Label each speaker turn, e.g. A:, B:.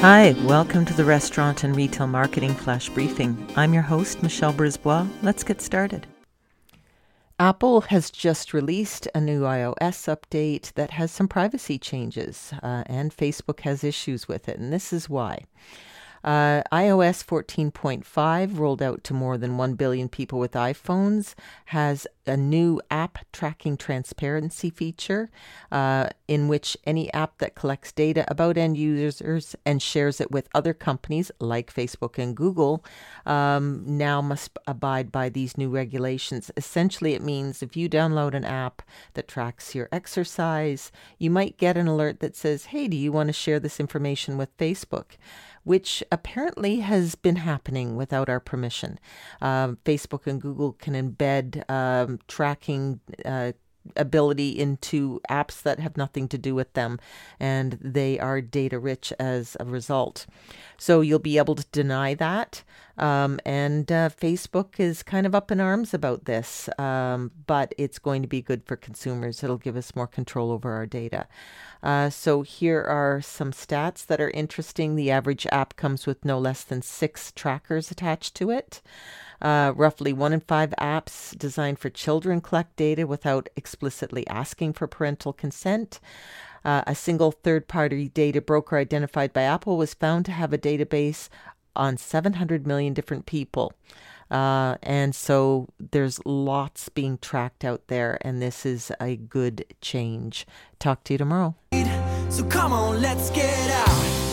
A: Hi, welcome to the Restaurant and Retail Marketing Flash Briefing. I'm your host, Michelle Brisbois. Let's get started. Apple has just released a new iOS update that has some privacy changes, uh, and Facebook has issues with it, and this is why. Uh, iOS 14.5, rolled out to more than 1 billion people with iPhones, has a new app tracking transparency feature uh, in which any app that collects data about end users and shares it with other companies like Facebook and Google um, now must abide by these new regulations. Essentially, it means if you download an app that tracks your exercise, you might get an alert that says, Hey, do you want to share this information with Facebook? which apparently has been happening without our permission. Um, Facebook and Google can embed um, tracking. Uh, ability into apps that have nothing to do with them, and they are data rich as a result. So you'll be able to deny that. Um, and uh, Facebook is kind of up in arms about this, um, but it's going to be good for consumers. It'll give us more control over our data. Uh, so here are some stats that are interesting. The average app comes with no less than six trackers attached to it. Uh, roughly one in five apps designed for children collect data without explicitly asking for parental consent. Uh, a single third party data broker identified by Apple was found to have a database on 700 million different people. Uh, and so there's lots being tracked out there, and this is a good change. Talk to you tomorrow. So come on, let's get out.